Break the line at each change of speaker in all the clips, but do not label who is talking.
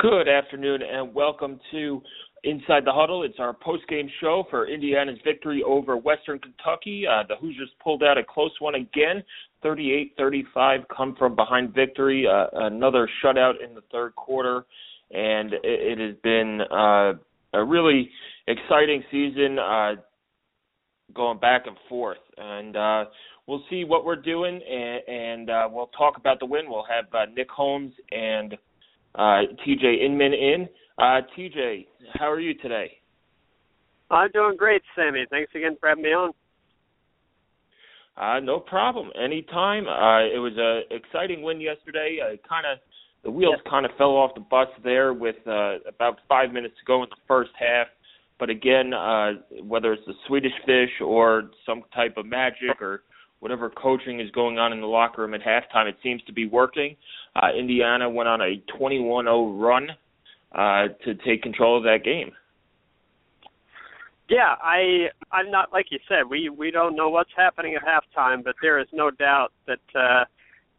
Good afternoon and welcome to Inside the Huddle. It's our post-game show for Indiana's victory over Western Kentucky. Uh, the Hoosiers pulled out a close one again, 38-35, come from behind victory. Uh, another shutout in the third quarter, and it, it has been uh, a really exciting season, uh, going back and forth. And uh, we'll see what we're doing, and, and uh, we'll talk about the win. We'll have uh, Nick Holmes and uh, TJ Inman in. Uh, TJ, how are you today?
I'm doing great, Sammy. Thanks again for having me on.
Uh, no problem. Anytime. Uh, it was a exciting win yesterday. Uh, kind of the wheels kind of fell off the bus there with uh, about five minutes to go in the first half. But again, uh, whether it's the Swedish fish or some type of magic or whatever coaching is going on in the locker room at halftime, it seems to be working. Uh, Indiana went on a 21-0 run uh, to take control of that game.
Yeah, I I'm not like you said. We we don't know what's happening at halftime, but there is no doubt that uh,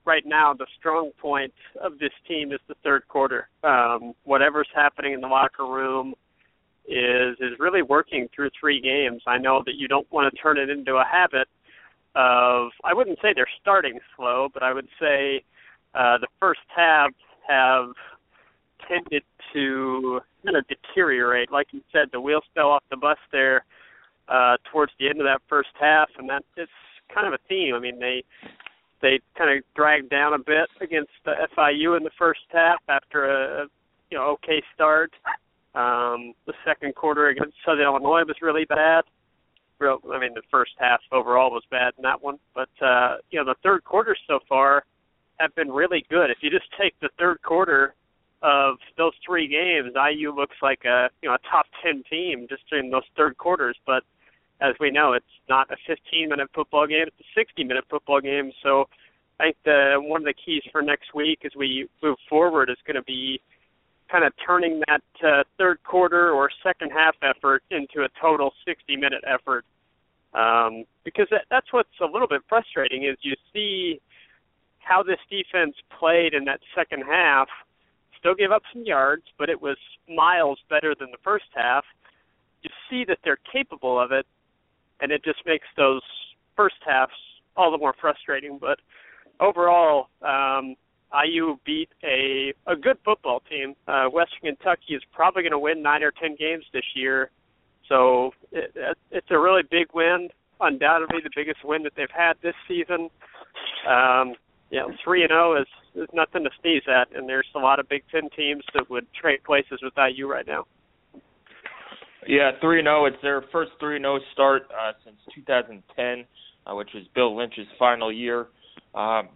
right now the strong point of this team is the third quarter. Um, whatever's happening in the locker room is is really working through three games. I know that you don't want to turn it into a habit of I wouldn't say they're starting slow, but I would say uh, the first halves have tended to kind of deteriorate. Like you said, the wheels fell off the bus there uh, towards the end of that first half, and that is kind of a theme. I mean, they they kind of dragged down a bit against the FIU in the first half after a you know okay start. Um, the second quarter against Southern Illinois was really bad. Real, I mean, the first half overall was bad in that one, but uh, you know the third quarter so far have been really good. If you just take the third quarter of those three games, IU looks like a you know a top ten team just in those third quarters. But as we know, it's not a 15 minute football game; it's a 60 minute football game. So I think the one of the keys for next week as we move forward is going to be kind of turning that uh, third quarter or second half effort into a total 60 minute effort. Um, because that, that's what's a little bit frustrating is you see how this defense played in that second half. Still gave up some yards, but it was miles better than the first half. You see that they're capable of it, and it just makes those first halves all the more frustrating. But overall, um, IU beat a a good football team. Uh, Western Kentucky is probably going to win nine or ten games this year, so it, it's a really big win. Undoubtedly, the biggest win that they've had this season. Um, know, three and zero oh is is nothing to sneeze at, and there's a lot of Big Ten teams that would trade places with IU right now.
Yeah, three and zero. Oh, it's their first three and zero oh start uh, since 2010, uh, which was Bill Lynch's final year. Um,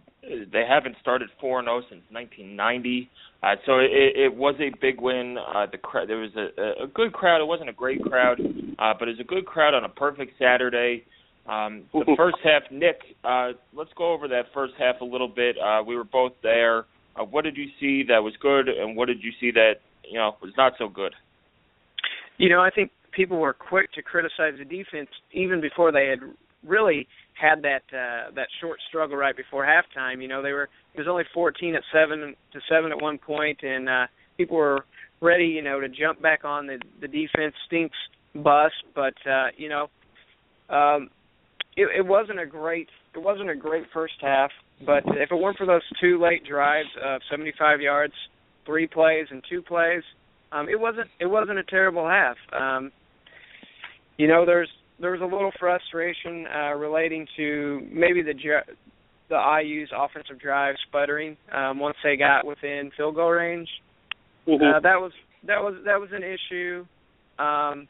they haven't started four and zero since 1990, uh, so it, it was a big win. Uh, the crowd, there was a, a good crowd. It wasn't a great crowd, uh, but it was a good crowd on a perfect Saturday. Um, the first half, Nick, uh, let's go over that first half a little bit. Uh, we were both there. Uh, what did you see that was good, and what did you see that you know was not so good?
You know, I think people were quick to criticize the defense even before they had really had that uh, that short struggle right before halftime. You know, they were it was only 14 at seven to seven at one point, and uh, people were ready, you know, to jump back on the the defense stinks bus. But uh, you know, um, it, it wasn't a great it wasn't a great first half, but if it weren't for those two late drives of 75 yards, three plays and two plays, um, it wasn't it wasn't a terrible half. Um, you know, there's there was a little frustration uh, relating to maybe the the IU's offensive drive sputtering um, once they got within field goal range. Mm-hmm. Uh, that was that was that was an issue. Um,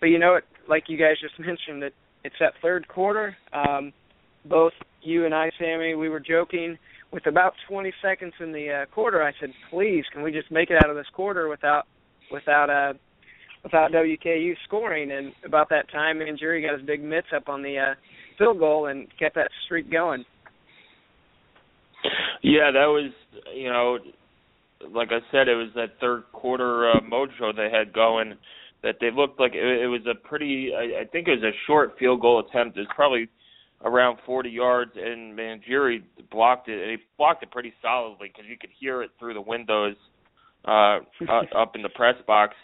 but you know, it, like you guys just mentioned, that it's that third quarter. Um, both you and I, Sammy, we were joking with about 20 seconds in the uh, quarter. I said, "Please, can we just make it out of this quarter without without uh, without WKU scoring?" And about that time, Jerry got his big mitts up on the uh, field goal and kept that streak going.
Yeah, that was you know, like I said, it was that third quarter uh, mojo they had going that they looked like it, it was a pretty. I, I think it was a short field goal attempt. It was probably around 40 yards, and Mangieri blocked it, and he blocked it pretty solidly because you could hear it through the windows uh, up in the press box.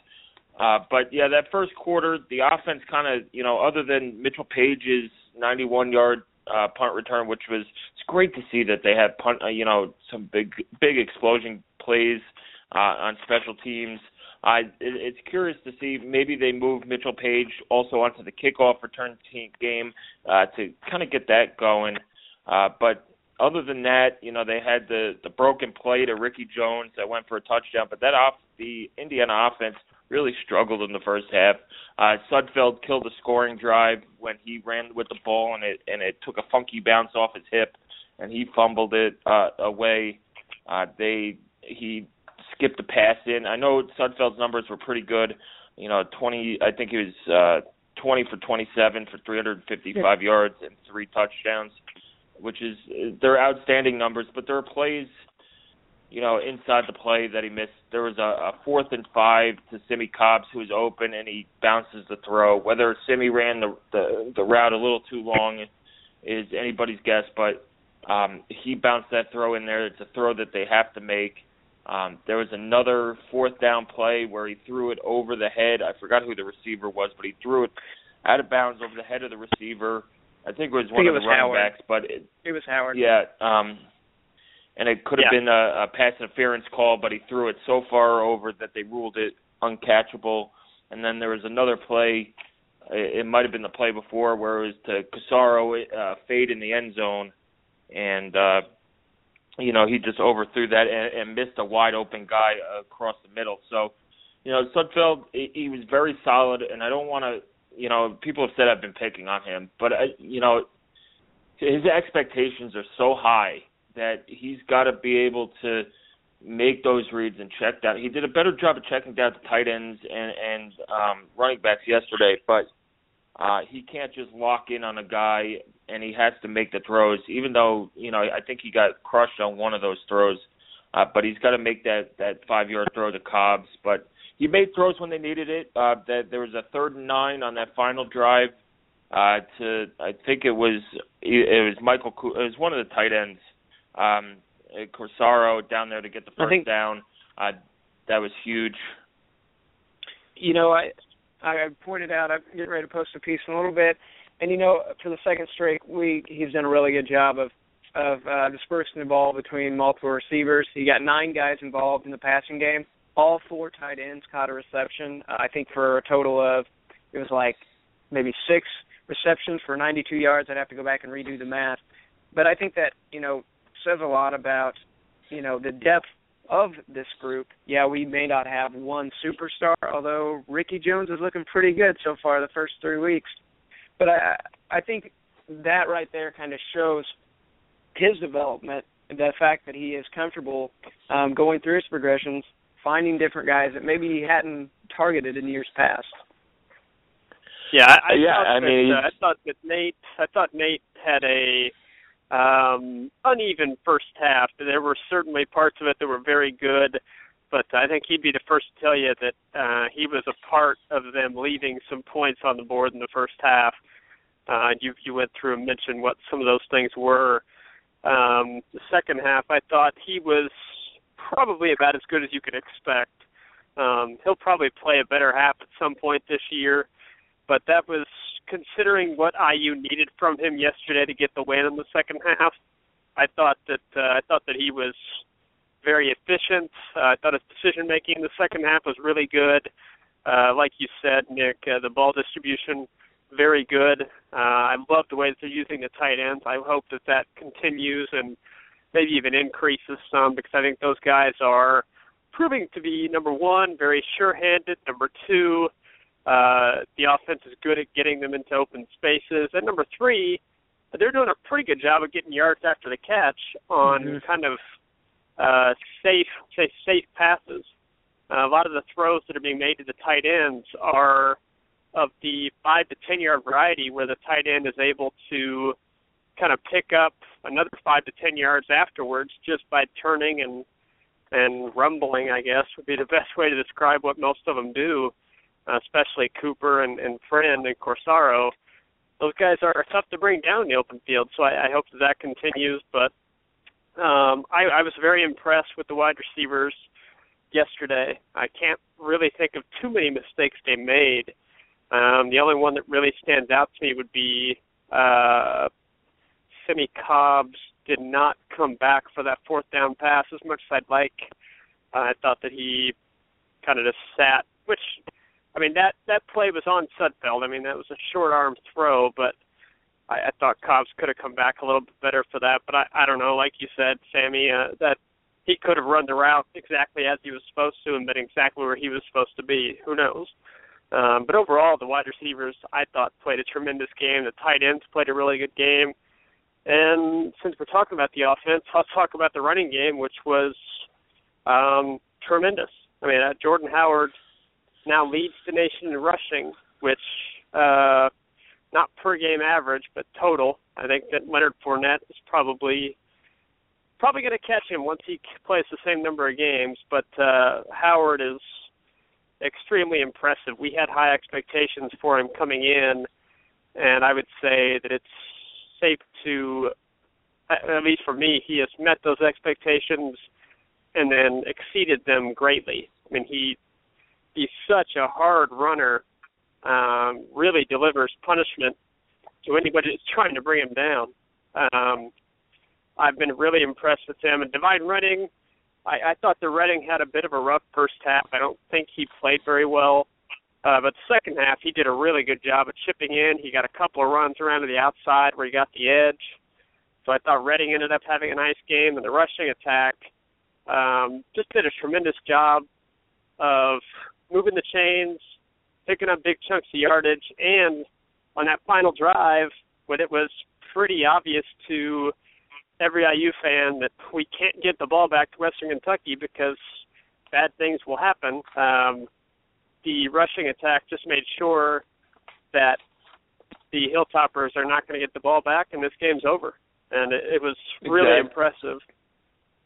Uh, but yeah, that first quarter, the offense kind of, you know, other than Mitchell Paige's 91-yard uh, punt return, which was it's great to see that they had punt, uh, you know, some big big explosion plays uh, on special teams. I it, it's curious to see maybe they move Mitchell Paige also onto the kickoff return team game uh, to kind of get that going. Uh, but other than that, you know, they had the the broken play to Ricky Jones that went for a touchdown, but that off the Indiana offense really struggled in the first half. Uh, Sudfeld killed a scoring drive when he ran with the ball and it and it took a funky bounce off his hip and he fumbled it uh, away. Uh, they he skipped the pass in. I know Sudfeld's numbers were pretty good. You know, 20. I think he was uh, 20 for 27 for 355 yeah. yards and three touchdowns, which is they're outstanding numbers. But there are plays, you know, inside the play that he missed. There was a, a fourth and five to Simmie Cobbs who was open and he bounces the throw. Whether Simmie ran the the, the route a little too long is anybody's guess, but um, he bounced that throw in there. It's a throw that they have to make um, there was another fourth down play where he threw it over the head. I forgot who the receiver was, but he threw it out of bounds over the head of the receiver. I think it was one
of
the running
Howard.
backs, but it,
it was Howard.
Yeah, um, and it could have
yeah.
been a, a pass interference call, but he threw it so far over that they ruled it uncatchable. And then there was another play. It, might have been the play before where it was to Corsaro uh, fade in the end zone, and uh, you know, he just overthrew that and, and missed a wide open guy across the middle. So, you know, Sudfeld, he, he was very solid, and I don't want to, you know, people have said I've been picking on him, but I, you know, his expectations are so high that he's got to be able to make those reads and check down. He did a better job of checking down the tight ends and and um, running backs yesterday, but uh, he can't just lock in on a guy and he has to make the throws. Even though you know I think he got crushed on one of those throws, uh, but he's got to make that that five yard throw to Cobbs. But he made throws when they needed it. Uh, that there was a third and nine on that final drive. Uh, to I think it was it was Michael it was one of the tight ends, um, Corsaro down there to get the first
think,
down. Uh, that was huge.
You know, I I pointed out I'm getting ready to post a piece in a little bit and you know, for the second straight week, he's done a really good job of of uh, dispersing the ball between multiple receivers. He got nine guys involved in the passing game. All four tight ends caught a reception. Uh, I think for a total of it was like maybe six receptions for 92 yards. I'd have to go back and redo the math, but I think that you know says a lot about you know the depth of this group. Yeah, we may not have one superstar, although Ricky Jones is looking pretty good so far the first three weeks. But I I think that right there kind of shows his development, the fact that he is comfortable um, going through his progressions, finding different guys that maybe he hadn't targeted in years past.
Yeah, I, I
yeah,
thought
I
that,
mean,
uh, I thought that Nate, I thought Nate had a um uneven first half. There were certainly parts of it that were very good, but I think he'd be the first to tell you that uh he was a part of them leaving some points on the board in the first half. Uh, you you went through and mentioned what some of those things were. Um, the second half, I thought he was probably about as good as you could expect. Um, he'll probably play a better half at some point this year, but that was considering what IU needed from him yesterday to get the win in the second half. I thought that uh, I thought that he was very efficient. Uh, I thought his decision making in the second half was really good. Uh, like you said, Nick, uh, the ball distribution very good. Uh, I love the way that they're using the tight ends. I hope that that continues and maybe even increases some because I think those guys are proving to be number one, very sure-handed. Number two, the offense is good at getting them into open spaces, and number three, they're doing a pretty good job of getting yards after the catch on mm-hmm. kind of uh, safe, say safe passes. Uh, a lot of the throws that are being made to the tight ends are of the five to ten yard variety, where the tight end is able to kind of pick up another five to ten yards afterwards just by turning and and rumbling. I guess would be the best way to describe what most of them do, uh, especially Cooper and, and Friend and Corsaro. Those guys are tough to bring down in the open field, so I, I hope that that continues. But um, I, I was very impressed with the wide receivers yesterday. I can't really think of too many mistakes they made. Um, the only one that really stands out to me would be uh, Simmie Cobbs did not come back for that fourth down pass as much as I'd like. Uh, I thought that he kind of just sat, which I mean that that play was on Sudfeld. I mean that was a short arm throw, but I, I thought Cobbs could have come back a little bit better for that. But I I don't know, like you said, Sammy, uh, that he could have run the route exactly as he was supposed to and been exactly where he was supposed to be. Who knows? Um, but overall, the wide receivers I thought played a tremendous game. The tight ends played a really good game. And since we're talking about the offense, let's talk about the running game, which was um, tremendous. I mean, uh, Jordan Howard now leads the nation in rushing, which uh, not per game average, but total. I think that Leonard Fournette is probably probably going to catch him once he plays the same number of games. But uh, Howard is extremely impressive. We had high expectations for him coming in, and I would say that it's safe to, at least for me, he has met those expectations and then exceeded them greatly. I mean, he he's such a hard runner. Um, really delivers punishment to anybody that's trying to bring him down. Um, I've been really impressed with him. And Devine Redding, I, I thought the Redding had a bit of a rough first half. I don't think he played very well. Uh, but the second half, he did a really good job of chipping in. He got a couple of runs around to the outside where he got the edge. So I thought Redding ended up having a nice game, and the rushing attack um, just did a tremendous job of moving the chains, picking up big chunks of yardage, and on that final drive, when it was pretty obvious to every IU fan that we can't get the ball back to Western Kentucky because bad things will happen. Um, the rushing attack just made sure that the Hilltoppers are not going to get the ball back, and this game's over. And it, it was really exactly. impressive.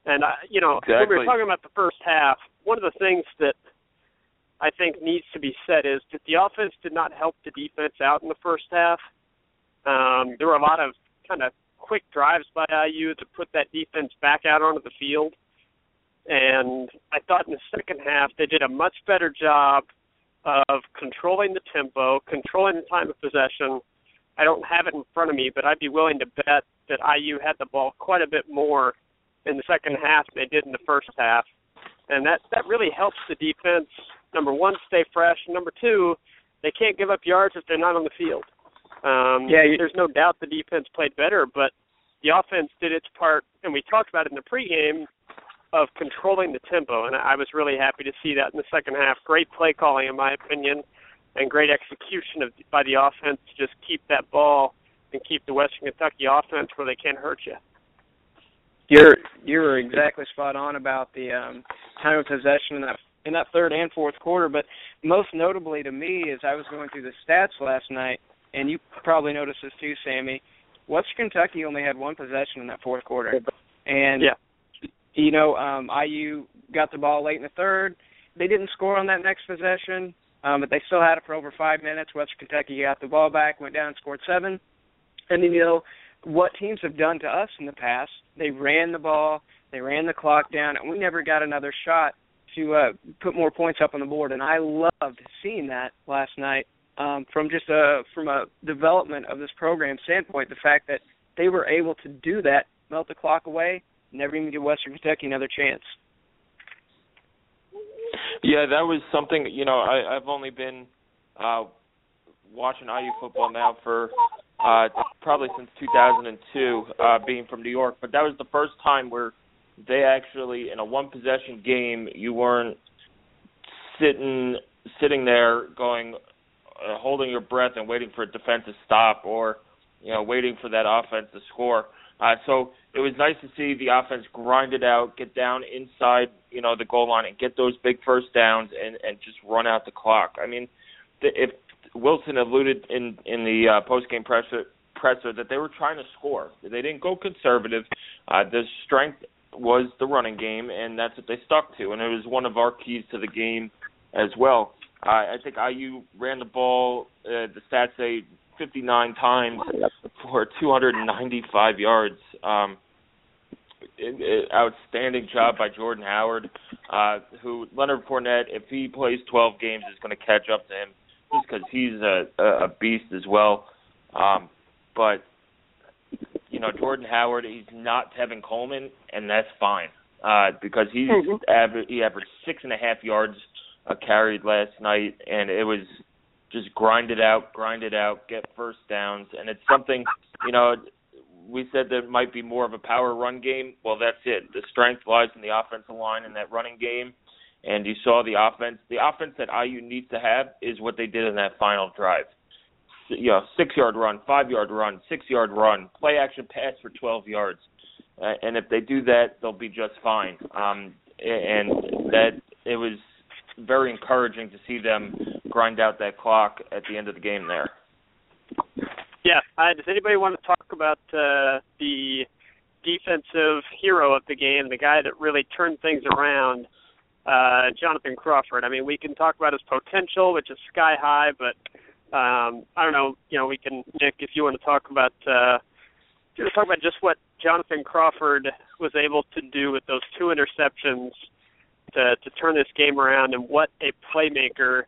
And I, you know,
exactly.
when we were talking about the first half, one of the things that I think needs to be said is that the offense did not help the defense out in the first half. Um, there were a lot of kind of quick drives by IU to put that defense back out onto the field. And I thought in the second half they did a much better job of controlling the tempo, controlling the time of possession. I don't have it in front of me, but I'd be willing to bet that IU had the ball quite a bit more in the second half than they did in the first half. And that that really helps the defense number one stay fresh, number two, they can't give up yards if they're not on the field. Um,
yeah, you,
there's no doubt the defense played better, but the offense did its part, and we talked about it in the pregame of controlling the tempo, and I was really happy to see that in the second half. Great play calling, in my opinion, and great execution of by the offense to just keep that ball and keep the Western Kentucky offense where they can't hurt you.
You're you're exactly spot on about the um, time of possession in that in that third and fourth quarter. But most notably to me, as I was going through the stats last night, and you probably noticed this too, Sammy. Western Kentucky only had one possession in that fourth quarter, and
yeah.
you know um, IU got the ball late in the third. They didn't score on that next possession, um, but they still had it for over five minutes. Western Kentucky got the ball back, went down, and scored seven. And then, you know what teams have done to us in the past? They ran the ball, they ran the clock down, and we never got another shot to uh, put more points up on the board. And I loved seeing that last night um, from just a from a development of this program standpoint. The fact that they were able to do that, melt the clock away, never even give Western Kentucky another chance.
Yeah, that was something. You know, I, I've only been uh, watching IU football now for uh, probably since 2002, uh, being from New York. But that was the first time where they actually, in a one possession game, you weren't sitting sitting there going, uh, holding your breath and waiting for a defense to stop or you know waiting for that offense to score. Uh, so it was nice to see the offense grind it out, get down inside, you know, the goal line and get those big first downs and and just run out the clock. I mean, the, if Wilson alluded in in the uh, post game presser presser that they were trying to score, they didn't go conservative. Uh, the strength was the running game, and that's what they stuck to, and it was one of our keys to the game as well. Uh, I think IU ran the ball. Uh, the stats say 59 times for 295 yards. Um, it, it, outstanding job by Jordan Howard, uh, who Leonard Fournette, if he plays 12 games, is going to catch up to him just because he's a, a beast as well. Um, but you know, Jordan Howard, he's not Tevin Coleman, and that's fine uh, because he's mm-hmm. aver- he averaged six and a half yards a carried last night, and it was just grind it out, grind it out, get first downs, and it's something you know. We said there might be more of a power run game. Well, that's it. The strength lies in the offensive line in that running game, and you saw the offense. The offense that IU needs to have is what they did in that final drive. You know, six yard run, five yard run, six yard run, play action pass for 12 yards, uh, and if they do that, they'll be just fine. Um, and that it was very encouraging to see them grind out that clock at the end of the game there.
Yeah. Uh, does anybody want to talk about uh, the defensive hero of the game, the guy that really turned things around, uh, Jonathan Crawford? I mean, we can talk about his potential, which is sky high, but um, I don't know. You know, we can Nick, if you want to talk about. Uh, just talk about just what Jonathan Crawford was able to do with those two interceptions to to turn this game around and what a playmaker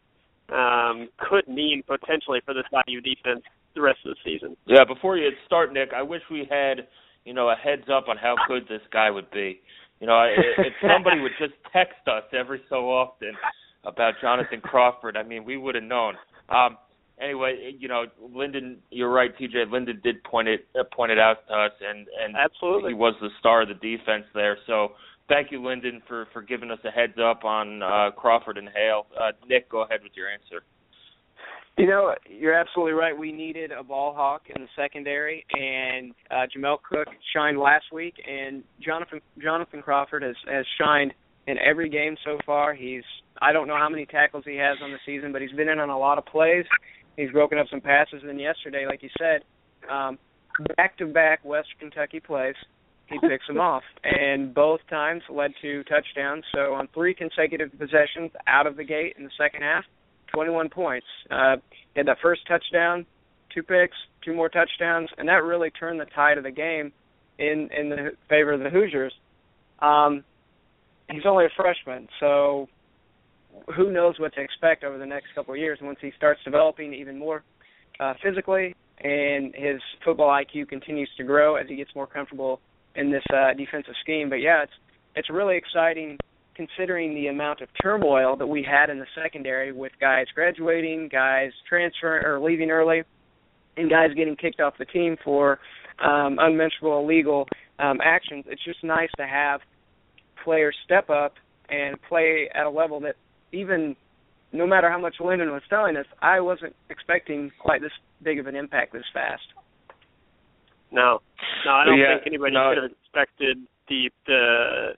um, could mean potentially for this IU defense the rest of the season.
Yeah, before you start, Nick, I wish we had you know a heads up on how good this guy would be. You know, if somebody would just text us every so often about Jonathan Crawford, I mean, we would have known. Um, anyway, you know, Lyndon, you're right, TJ. Lyndon did point it uh, point it out to us, and and
absolutely
he was the star of the defense there. So thank you, Lyndon, for for giving us a heads up on uh, Crawford and Hale. Uh, Nick, go ahead with your answer.
You know, you're absolutely right. We needed a ball hawk in the secondary, and uh, Jamel Cook shined last week, and Jonathan Jonathan Crawford has has shined in every game so far. He's I don't know how many tackles he has on the season, but he's been in on a lot of plays. He's broken up some passes, and yesterday, like you said, um, back-to-back West Kentucky plays he picks them off, and both times led to touchdowns. So on three consecutive possessions out of the gate in the second half, 21 points. Uh, he had that first touchdown, two picks, two more touchdowns, and that really turned the tide of the game in in the favor of the Hoosiers. Um, he's only a freshman, so who knows what to expect over the next couple of years once he starts developing even more uh, physically and his football IQ continues to grow as he gets more comfortable in this uh, defensive scheme. But yeah, it's it's really exciting considering the amount of turmoil that we had in the secondary with guys graduating, guys transferring or leaving early, and guys getting kicked off the team for um, unmentionable illegal um, actions. It's just nice to have players step up and play at a level that even no matter how much Lyndon was telling us, I wasn't expecting quite this big of an impact this fast.
No, no, I don't yeah, think anybody no. could have expected the the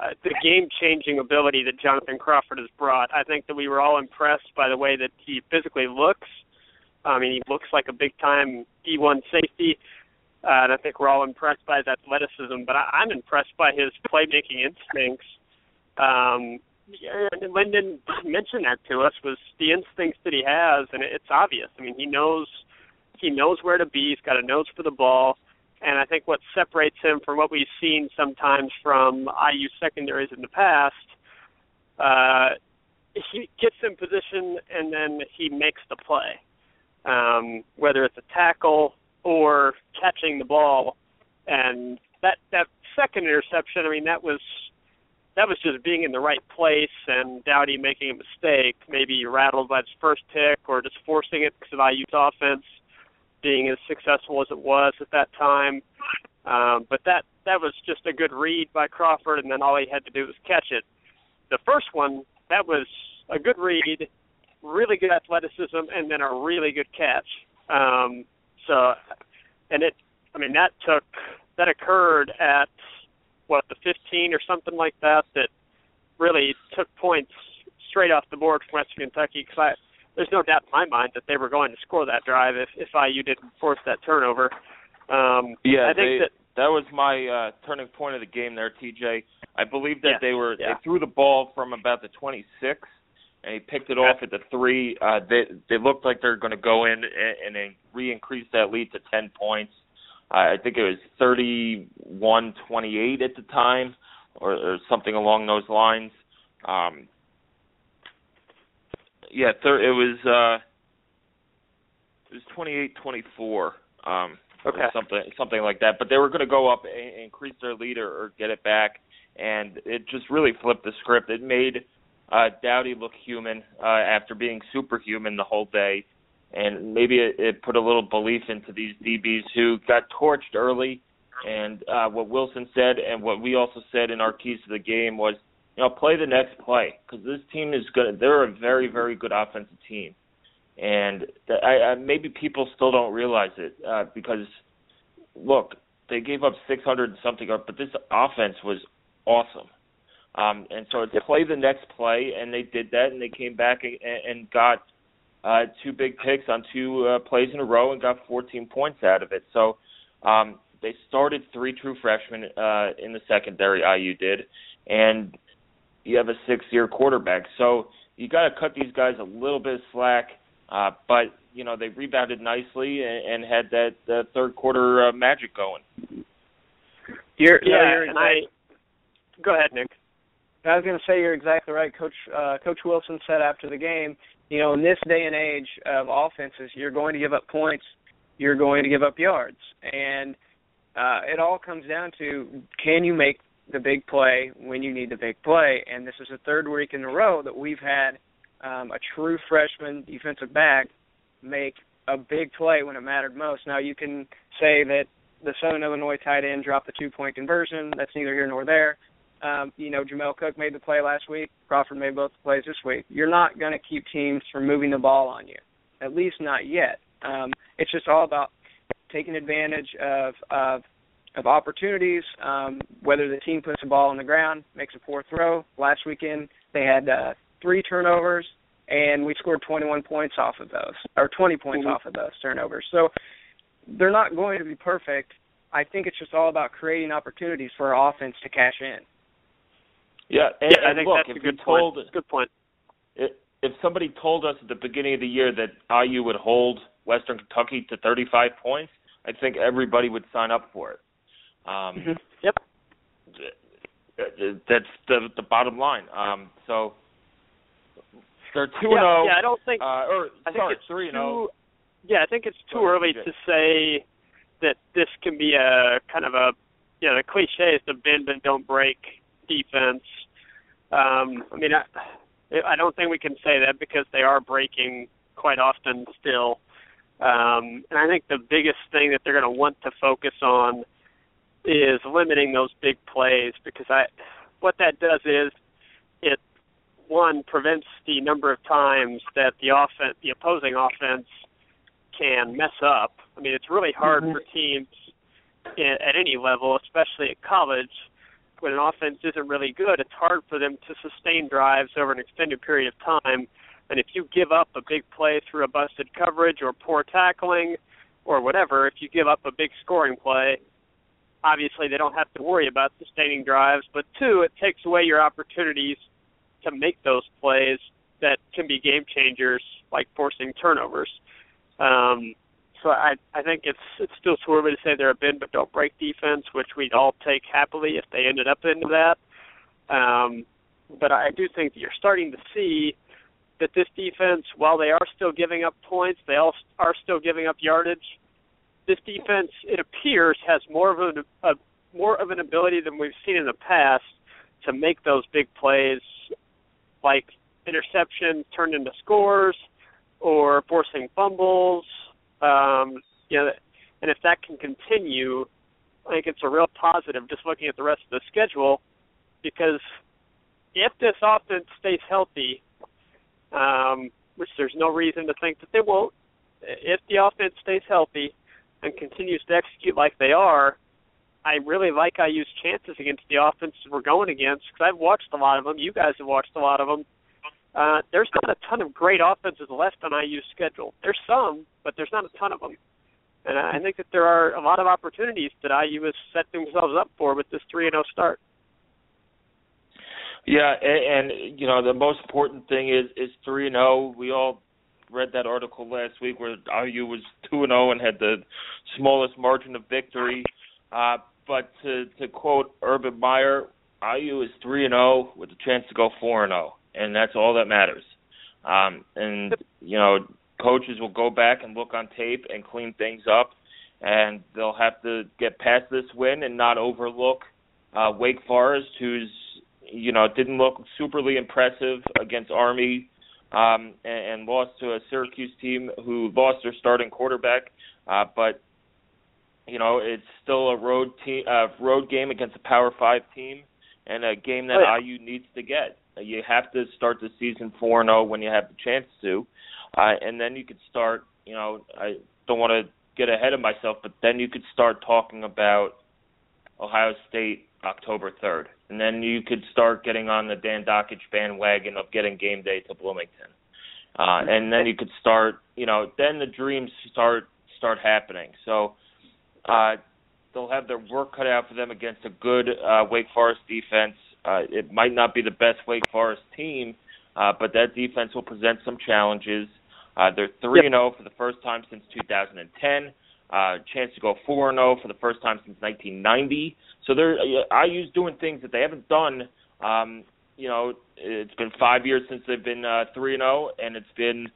uh, the game changing ability that Jonathan Crawford has brought. I think that we were all impressed by the way that he physically looks. I mean, he looks like a big time D1 safety. Uh, and I think we're all impressed by his athleticism, but I, I'm impressed by his playmaking instincts. Um, and Lyndon mentioned that to us was the instincts that he has, and it's obvious. I mean, he knows he knows where to be. He's got a nose for the ball. And I think what separates him from what we've seen sometimes from IU secondaries in the past, uh, he gets in position and then he makes the play, um, whether it's a tackle or catching the ball. And that that second interception, I mean, that was that was just being in the right place and Doughty making a mistake, maybe rattled by his first pick or just forcing it because of IU's offense being as successful as it was at that time. Um, but that that was just a good read by Crawford, and then all he had to do was catch it. The first one that was a good read, really good athleticism, and then a really good catch. Um, so, and it, I mean, that took that occurred at what the 15 or something like that. That really took points straight off the board from Western Kentucky because I there's no doubt in my mind that they were going to score that drive if if IU didn't force that turnover. Um,
yeah,
I think
they,
that
that was my uh, turning point of the game there, TJ. I believe that
Yeah,
they were
yeah.
they threw the ball from about the 26, and he picked it off at the three. Uh, they they looked like they're going to go in and, and re-increase that lead to 10 points. I think it was 31-28 at the time, or, or something along those lines. Um, yeah, thir- it was uh, it was 28-24. Um,
Okay.
something something like that. But they were going to go up and increase their lead or, or get it back, and it just really flipped the script. It made uh, Doughty look human uh, after being superhuman the whole day, and maybe it, it put a little belief into these DBs who got torched early. And uh, what Wilson said, and what we also said in our keys to the game was, you know, play the next play because this team is good. They're a very, very good offensive team and th- I, I maybe people still don't realize it uh, because look, they gave up 600 and something, but this offense was awesome. Um, and so it's play the next play, and they did that, and they came back and, and got uh, two big picks on two uh, plays in a row and got 14 points out of it. So um, they started three true freshmen uh, in the secondary. IU did, and you have a six-year quarterback. So you got to cut these guys a little bit of slack. Uh, but you know they rebounded nicely and, and had that uh, third quarter uh, magic going.
You're, no,
yeah,
you're
and I go ahead, Nick.
I was going to say you're exactly right. Coach uh, Coach Wilson said after the game, you know, in this day and age of offenses, you're going to give up points, you're going to give up yards, and uh, it all comes down to can you make the big play when you need the big play. And this is the third week in a row that we've had um, a true freshman defensive back make a big play when it mattered most. Now you can say that the Southern Illinois tight end dropped the two point conversion. That's neither here nor there. Um, you know, Jamel Cook made the play last week. Crawford made both the plays this week. You're not going to keep teams from moving the ball on you, at least not yet. Um, it's just all about taking advantage of of, of opportunities. Um, whether the team puts the ball on the ground, makes a poor throw. Last weekend they had uh, three turnovers, and we scored 21 points off of those, or 20 points
Mhm.
off of those turnovers. So they're not going to be perfect. I think it's just all about creating opportunities for our offense to cash in.
Yeah, and,
yeah, I think
look,
that's
if
a good
you told
point. Good point.
if, somebody told us at the beginning of the year that IU would hold Western Kentucky to 35 points, I think everybody would sign up for it. Um,
Mm-hmm. Yep.
That's the the bottom line. Um, so they're two and
yeah,
zero.
yeah, I don't think.
Uh, or
I think it's
three and
too.
zero.
Yeah, I think it's too early to say that this can be a kind of a you know the cliche is the bend and don't break defense. Um, I mean, I, I don't think we can say that because they are breaking quite often still. Um, and I think the biggest thing that they're going to want to focus on is limiting those big plays because I, what that does is it one prevents the number of times that the offense, the opposing offense, can mess up. I mean, it's really hard for teams at any level, especially at college, when an offense isn't really good. It's hard for them to sustain drives over an extended period of time. And if you give up a big play through a busted coverage or poor tackling or whatever, if you give up a big scoring play, obviously they don't have to worry about sustaining drives. But two, it takes away your opportunities to make those plays that can be game changers, like forcing turnovers. Um, so I I think it's it's still too early to say they're a bend but don't break defense, which we'd all take happily if they ended up into that. Um, but I do think that you're starting to see that this defense, while they are still giving up points, they all are still giving up yardage. This defense, it appears, has more of an a, more of an ability than we've seen in the past to make those big plays, like interceptions turned into scores, or forcing fumbles. Um, you know, and if that can continue, I think it's a real positive. Just looking at the rest of the schedule, because if this offense stays healthy, um, which there's no reason to think that they won't, if the offense stays healthy and continues to execute like they are, I really like IU's chances against the offenses we're going against because I've watched a lot of them. You guys have watched a lot of them. Uh, there's not a ton of great offenses left on IU's schedule. There's some, but there's not a ton of them. And I think that there are a lot of opportunities that IU has set themselves up for with this 3 0 start.
Yeah, and, and you know the most important thing is is three and zero. We all read that article last week where IU was two and zero and had the smallest margin of victory. Uh, but to to quote Urban Meyer, IU is three and zero with a chance to go four and zero, and that's all that matters. Um, and you know, coaches will go back and look on tape and clean things up, and they'll have to get past this win and not overlook uh, Wake Forest, who's you know didn't look superly impressive against Army. Um, and, and lost to a Syracuse team who lost their starting quarterback, uh, but you know, it's still a road team, uh, road game against a Power Five team, and a game that oh, yeah. IU needs to get. You have to start the season four and zero oh when you have the chance to, uh, and then you could start. You know, I don't want to get ahead of myself, but then you could start talking about Ohio State October third, and then you could start getting on the Dan Dakich bandwagon of getting game day to Bloomington, uh, and then you could start. You know, then the dreams start start happening. So uh, they'll have their work cut out for them against a good uh, Wake Forest defense. Uh, it might not be the best Wake Forest team, uh, but that defense will present some challenges. Uh, they're three and zero oh for the first time since 2010. Uh, chance to go four and zero oh for the first time since 1990. So they're uh, IU's doing things that they haven't done. Um, you know, it's been five years since they've been uh, three and zero, and it's been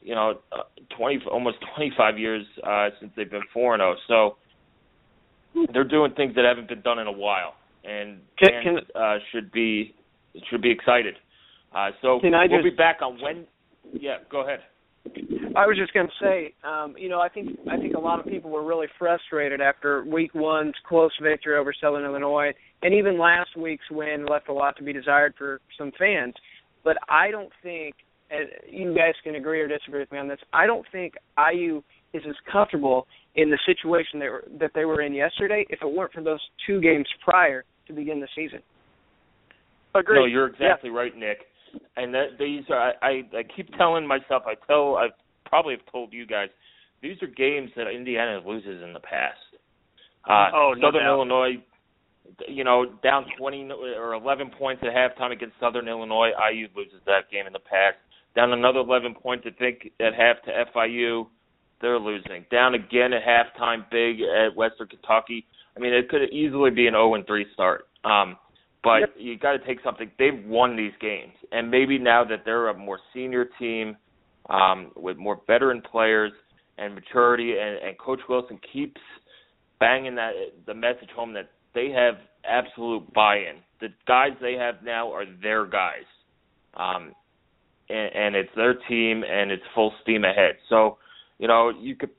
you know uh, 20 almost 25 years uh, since they've been four and zero. So they're doing things that haven't been done in a while, and
can, fans
can, uh, should be should be excited. Uh, so
can I
we'll
just,
be back on when. Yeah, go ahead.
I was just going to say, um, you know, I think I think a lot of people were really frustrated after Week One's close victory over Southern Illinois, and even last week's win left a lot to be desired for some fans. But I don't think, and you guys can agree or disagree with me on this. I don't think IU is as comfortable in the situation they were, that they were in yesterday if it weren't for those two games prior to begin the season.
Agreed.
No, you're exactly yeah. right, Nick. And that these are I, I keep telling myself I tell I probably have told you guys these are games that Indiana loses in the past. Uh,
oh,
no Southern
doubt.
Illinois, you know, down 20 or 11 points at halftime against Southern Illinois. IU loses that game in the past. Down another 11 points, I think, at half to FIU they're losing. Down again at halftime, big at Western Kentucky. I mean, it could easily be an 0 and 3 start. Um, but yep. you got to take something. They've won these games, and maybe now that they're a more senior team um, with more veteran players and maturity, and, and Coach Wilson keeps banging that the message home that they have absolute buy-in. The guys they have now are their guys, um, and, and it's their team, and it's full steam ahead. So you know, you could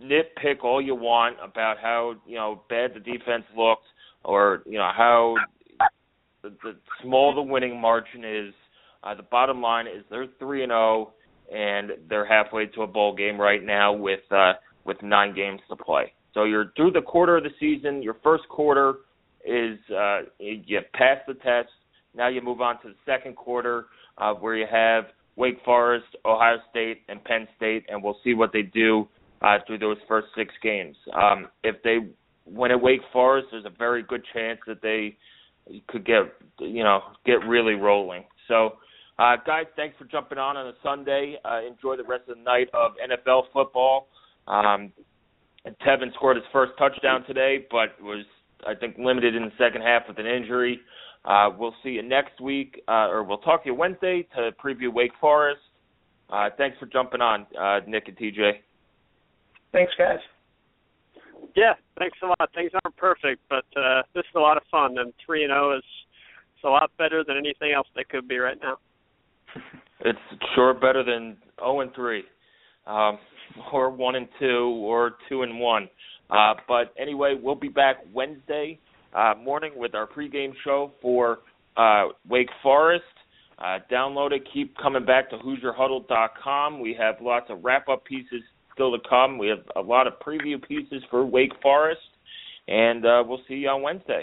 nitpick all you want about how you know bad the defense looked, or you know how the, the small the winning margin is. Uh, the bottom line is they're three and zero, and they're halfway to a bowl game right now with uh, with nine games to play. So you're through the quarter of the season. Your first quarter is uh, you pass the test. Now you move on to the second quarter, uh, where you have Wake Forest, Ohio State, and Penn State, and we'll see what they do uh, through those first six games. Um, if they win at Wake Forest, there's a very good chance that they could get you know get really rolling. So, uh, guys, thanks for jumping on on a Sunday. Uh, enjoy the rest of the night of NFL football. Um, Tevin scored his first touchdown today, but was I think limited in the second half with an injury. Uh, we'll see you next week, uh, or we'll talk to you Wednesday to preview Wake Forest. Uh, thanks for jumping on, uh, Nick and TJ.
Thanks, guys.
Yeah, thanks a lot. Things aren't perfect, but uh, this is a lot of fun, and three and zero oh is It's a lot better than anything else they could be right now.
It's sure better than 0 and 3, um, or 1 and 2, or 2 and 1. Uh, but anyway, we'll be back Wednesday uh, morning with our pregame show for uh, Wake Forest. Uh, download it. Keep coming back to HoosierHuddle.com. We have lots of wrap-up pieces still to come. We have a lot of preview pieces for Wake Forest, and uh, we'll see you on Wednesday.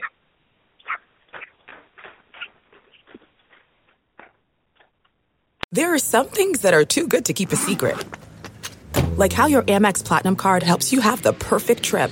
There are some things that are too good to keep a secret. Like how your Amex Platinum card helps you have the perfect trip.